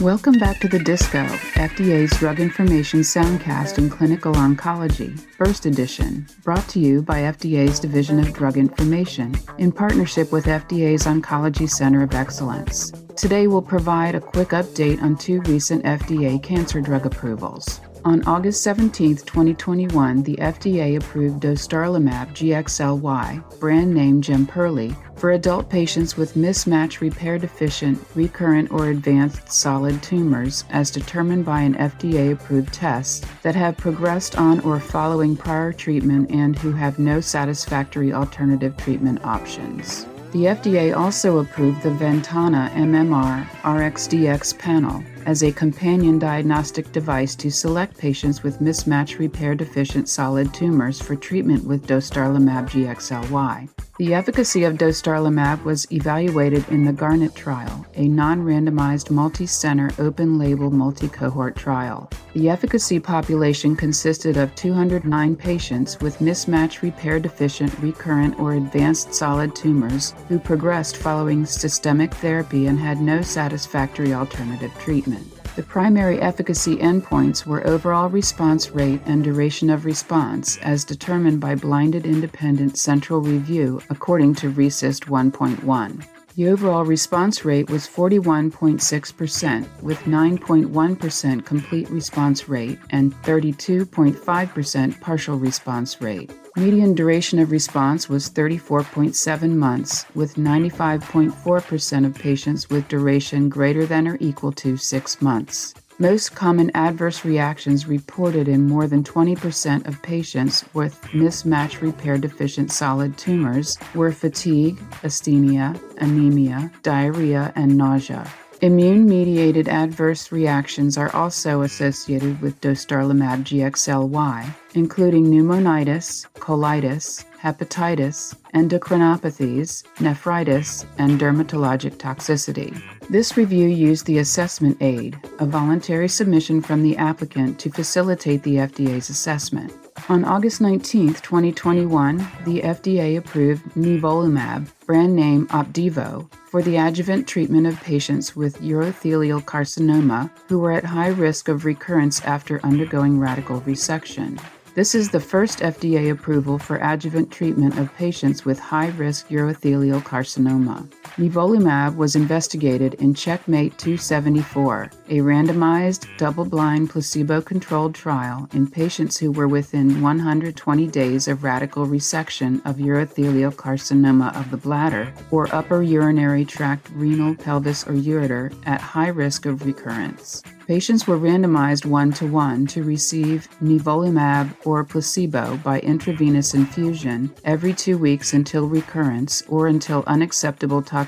Welcome back to the Disco, FDA's Drug Information Soundcast in Clinical Oncology, Burst Edition, brought to you by FDA's Division of Drug Information in partnership with FDA's Oncology Center of Excellence. Today we'll provide a quick update on two recent FDA cancer drug approvals. On August 17, 2021, the FDA approved dostarlimab GXLY, brand name Jemperli, for adult patients with mismatch repair deficient, recurrent, or advanced solid tumors as determined by an FDA approved test that have progressed on or following prior treatment and who have no satisfactory alternative treatment options. The FDA also approved the Ventana MMR RxDX panel as a companion diagnostic device to select patients with mismatch repair deficient solid tumors for treatment with dostarlimab GXLY. The efficacy of dostarlimab was evaluated in the Garnet trial, a non randomized multi center open label multi cohort trial. The efficacy population consisted of 209 patients with mismatch repair deficient recurrent or advanced solid tumors who progressed following systemic therapy and had no satisfactory alternative treatment. The primary efficacy endpoints were overall response rate and duration of response as determined by blinded independent central review according to RECIST 1.1. The overall response rate was 41.6%, with 9.1% complete response rate and 32.5% partial response rate. Median duration of response was 34.7 months, with 95.4% of patients with duration greater than or equal to 6 months. Most common adverse reactions reported in more than 20% of patients with mismatch repair deficient solid tumors were fatigue, asthenia, anemia, diarrhea, and nausea. Immune mediated adverse reactions are also associated with dostarlimab GXLY, including pneumonitis, colitis, hepatitis, endocrinopathies, nephritis, and dermatologic toxicity. This review used the assessment aid, a voluntary submission from the applicant to facilitate the FDA's assessment. On August 19, 2021, the FDA approved nivolumab, brand name Opdivo, for the adjuvant treatment of patients with urothelial carcinoma who were at high risk of recurrence after undergoing radical resection. This is the first FDA approval for adjuvant treatment of patients with high risk urothelial carcinoma. Nivolumab was investigated in Checkmate 274, a randomized, double blind, placebo controlled trial in patients who were within 120 days of radical resection of urothelial carcinoma of the bladder or upper urinary tract, renal, pelvis, or ureter at high risk of recurrence. Patients were randomized one to one to receive nivolumab or placebo by intravenous infusion every two weeks until recurrence or until unacceptable toxicity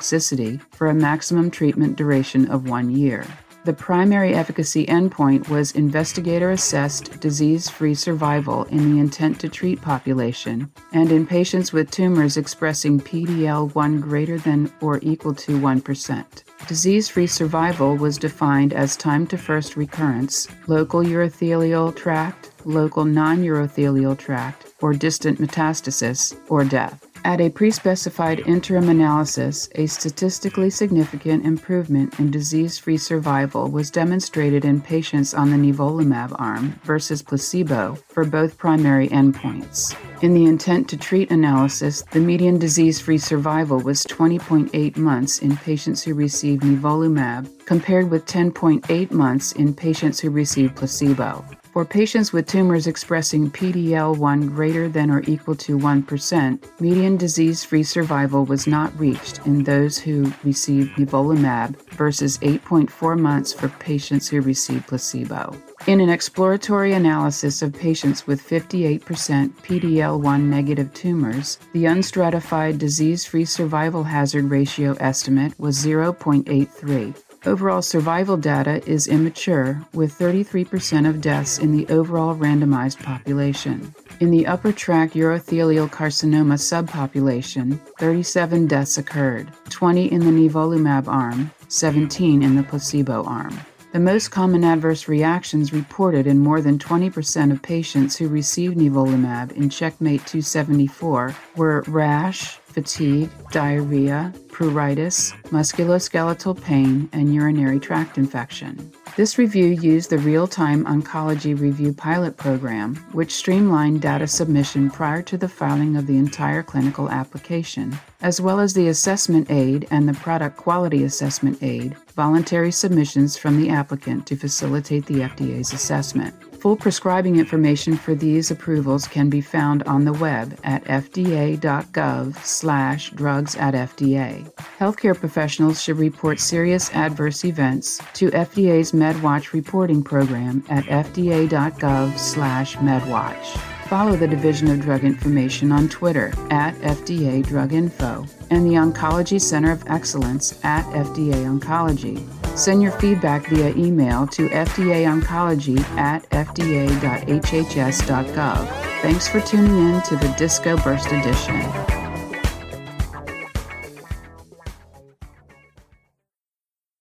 for a maximum treatment duration of one year. The primary efficacy endpoint was investigator assessed disease free survival in the intent to treat population and in patients with tumors expressing PDL 1 greater than or equal to 1%. Disease free survival was defined as time to first recurrence, local urothelial tract, local non urothelial tract, or distant metastasis, or death. At a pre specified interim analysis, a statistically significant improvement in disease free survival was demonstrated in patients on the nivolumab arm versus placebo for both primary endpoints. In the intent to treat analysis, the median disease free survival was 20.8 months in patients who received nivolumab, compared with 10.8 months in patients who received placebo. For patients with tumors expressing PDL1 greater than or equal to 1%, median disease free survival was not reached in those who received nivolumab versus 8.4 months for patients who received placebo. In an exploratory analysis of patients with 58% PDL1 negative tumors, the unstratified disease free survival hazard ratio estimate was 0.83. Overall survival data is immature, with 33% of deaths in the overall randomized population. In the upper tract urothelial carcinoma subpopulation, 37 deaths occurred 20 in the nivolumab arm, 17 in the placebo arm. The most common adverse reactions reported in more than 20% of patients who received nivolumab in Checkmate 274 were rash, fatigue, diarrhea, pruritus, musculoskeletal pain, and urinary tract infection. This review used the Real Time Oncology Review pilot program, which streamlined data submission prior to the filing of the entire clinical application, as well as the assessment aid and the product quality assessment aid, voluntary submissions from the applicant to facilitate the FDA's assessment. Full prescribing information for these approvals can be found on the web at fda.gov slash drugs at FDA. Healthcare professionals should report serious adverse events to FDA's MedWatch reporting program at fda.gov slash medwatch. Follow the Division of Drug Information on Twitter at FDA Drug Info and the Oncology Center of Excellence at FDA Oncology. Send your feedback via email to fdaoncology at fda.hhs.gov. Thanks for tuning in to the Disco Burst Edition.